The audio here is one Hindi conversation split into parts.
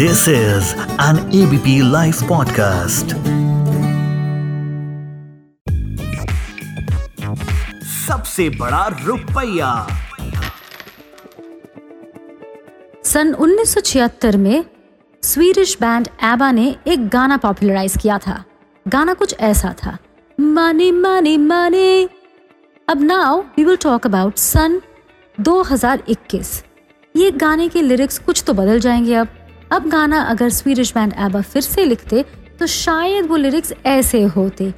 This is an ABP Life podcast. सबसे बड़ा रुपया। सन 1976 में स्वीडिश बैंड एबा ने एक गाना पॉपुलराइज किया था। गाना कुछ ऐसा था। मनी मनी मनी अब now we will talk about सन 2021 ये गाने के लिरिक्स कुछ तो बदल जाएँगे अब। अब गाना अगर स्वीडिश बैंड एबा फिर से लिखते तो शायद वो लिरिक्स ऐसे होते।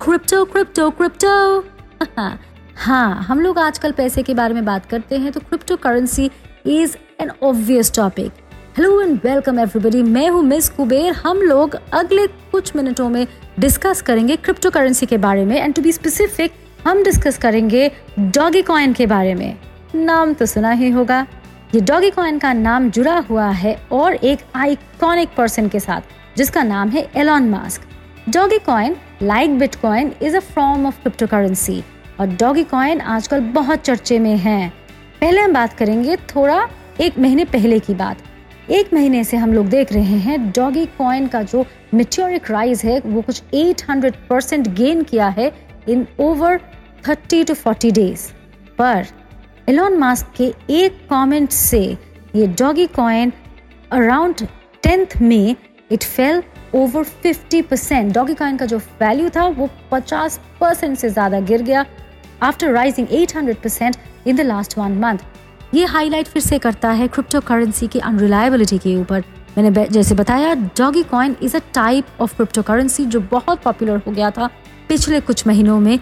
क्रिप्टो क्रिप्टो क्रिप्टो हाँ हम लोग आजकल पैसे के बारे में बात करते हैं तो crypto currency is an obvious topic hello and welcome everybody मैं हूँ मिस कुबेर। हम लोग अगले कुछ मिनटों में डिस्कस करेंगे क्रिप्टो करेंसी के बारे में एंड टू बी स्पेसिफिक हम डिस्कस करेंगे डॉगी कॉइन के बारे में। नाम तो सुना ही होगा। ये डॉगी कॉइन का नाम जुड़ा हुआ है और एक आइकॉनिक पर्सन के साथ, जिसका नाम है Elon Musk Dogecoin like bitcoin is a form of crypto currency और डॉगी कॉइन आजकल बहुत चर्चे में है। पहले हम बात करेंगे थोड़ा एक महीने पहले की बात। एक महीने से हम लोग देख रहे हैं डॉगी कॉइन का जो मेच्योरिक राइज है, वो कुछ 800 परसेंट गेन किया है इन ओवर 30 टू 40 डेज़ पर एलॉन मास्क के एक कमेंट से ये डॉगी कॉइन अराउंड टेंथ में it fell over 50 percent Dogecoin का जो वैल्यू था वो 50 परसेंट से ज़्यादा गिर गया after rising 800 percent in the last one month ये हाईलाइट फिर से करता है क्रिप्टो करेंसी की अनरिलायबिलिटी के ऊपर। मैंने जैसे बताया Dogecoin is a type of crypto currency जो बहुत पॉपुलर हो गया था पिछले कुछ महीनों में,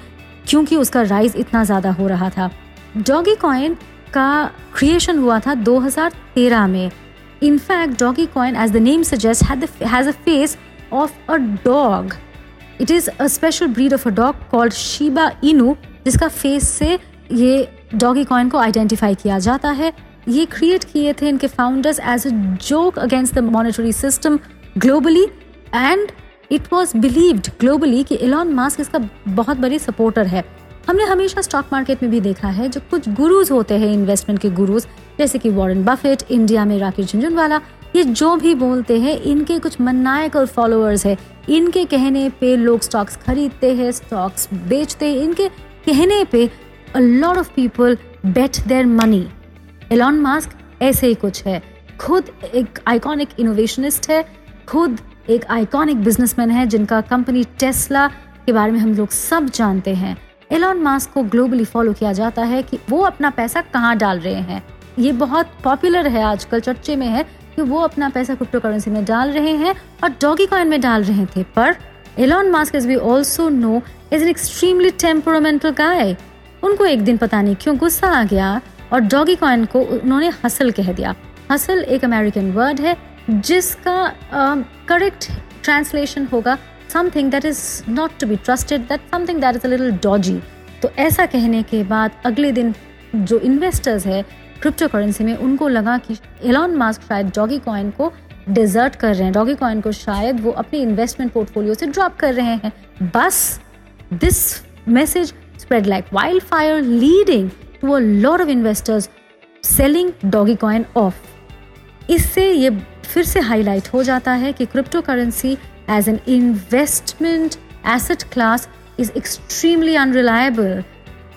क्योंकि उसका राइज इतना ज़्यादा हो रहा था। डॉगी कॉइन का क्रिएशन हुआ था 2013 में। In fact Dogecoin as the name suggest has a face of a dog it is a special breed of a dog called Shiba Inu जिसका फेस से ये डॉगी कॉइन को आइडेंटिफाई किया जाता है। ये क्रिएट किए थे इनके founders as a joke against the monetary system globally and it was believed globally कि एलॉन मास्क इसका बहुत बड़ी सपोर्टर है। हमने हमेशा स्टॉक मार्केट में भी देखा है जो कुछ गुरुज होते हैं इन्वेस्टमेंट के गुरुज, जैसे कि वॉरेन बफेट इंडिया में राकेश झुंझुनवाला ये जो भी बोलते हैं, इनके कुछ मनायकल फॉलोअर्स है। इनके कहने पे लोग स्टॉक्स खरीदते हैं स्टॉक्स बेचते हैं। इनके कहने पे a lot of people bet their money Elon Musk ऐसे ही कुछ है। खुद एक आइकॉनिक इनोवेशनिस्ट है। खुद एक आइकॉनिक बिजनेसमैन है जिनका कंपनी टेस्ला के बारे में हम लोग सब जानते हैं। एलॉन मास्क को ग्लोबली फॉलो किया जाता है कि वो अपना पैसा कहाँ डाल रहे हैं। ये बहुत पॉपुलर है आजकल चर्चे में है कि वो अपना पैसा क्रिप्टो करेंसी में डाल रहे हैं और डॉगी कॉइन में डाल रहे थे। पर Elon Musk is we also know is an extremely temperamental guy उनको एक दिन पता नहीं क्यों गुस्सा आ गया और डॉगी कॉइन को उन्होंने हसल कह दिया। हसल एक अमेरिकन वर्ड है जिसका करेक्ट uh, ट्रांसलेशन होगा। Something that is not to be trusted that something that is a little dodgy तो ऐसा कहने के बाद अगले दिन जो इन्वेस्टर्स है क्रिप्टो करेंसी में उनको लगा कि एलॉन मास्क शायद डॉगी कॉइन को डिजर्ट कर रहे हैं। डॉगी कॉइन को शायद वो अपनी इन्वेस्टमेंट पोर्टफोलियो से ड्रॉप कर रहे हैं। बस this message spread like wildfire leading to a lot of investors selling Dogecoin off इससे ये फिर से हाईलाइट हो जाता है कि crypto currency as an investment asset class is extremely unreliable.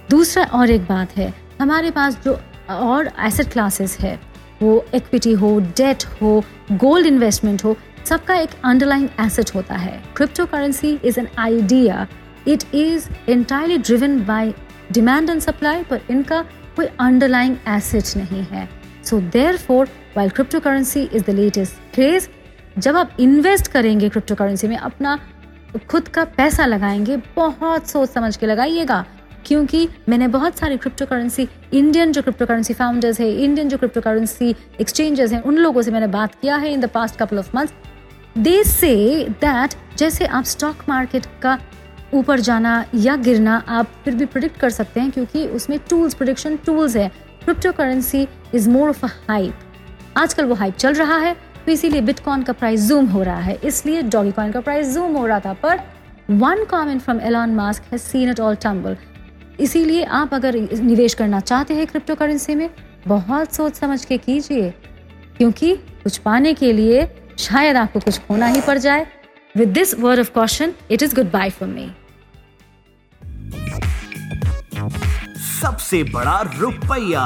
दूसरा और एक बात है, हमारे पास जो और एसेट क्लासेस है, वो इक्विटी हो डेट हो गोल्ड इन्वेस्टमेंट हो, सबका एक अंडरलाइंग एसेट होता है। Crypto currency is an idea it is entirely driven by demand and supply पर इनका कोई अंडरलाइंग एसेट नहीं है। So therefore while crypto currency is the latest craze जब आप इन्वेस्ट करेंगे क्रिप्टो करेंसी में, अपना खुद का पैसा लगाएँगे, बहुत सोच समझ के लगाइएगा। क्योंकि मैंने बहुत सारे क्रिप्टो करेंसी इंडियन जो क्रिप्टो करेंसी फाउंडर्स है इंडियन जो क्रिप्टो करेंसी एक्सचेंजेस हैं, उन लोगों से मैंने बात किया है in the past couple of months they say that जैसे आप स्टॉक मार्केट का ऊपर जाना या गिरना, आप फिर भी प्रिडिक्ट कर सकते हैं क्योंकि उसमें टूल्स प्रोडिक्शन टूल्स है। Crypto currency is more of a hype आजकल वो हाइप चल रहा है। तो इसीलिए बिटकॉइन का प्राइस जूम हो रहा है। इसलिए डॉगी कॉइन का प्राइस जूम हो रहा था, पर one comment from Elon Musk has seen it all tumble इसीलिए आप अगर निवेश करना चाहते हैं क्रिप्टो करेंसी में, बहुत सोच समझ के कीजिए, क्योंकि कुछ पाने के लिए शायद आपको कुछ खोना ही पड़ जाए। With this word of caution it is goodbye for me सबसे बड़ा रुपया।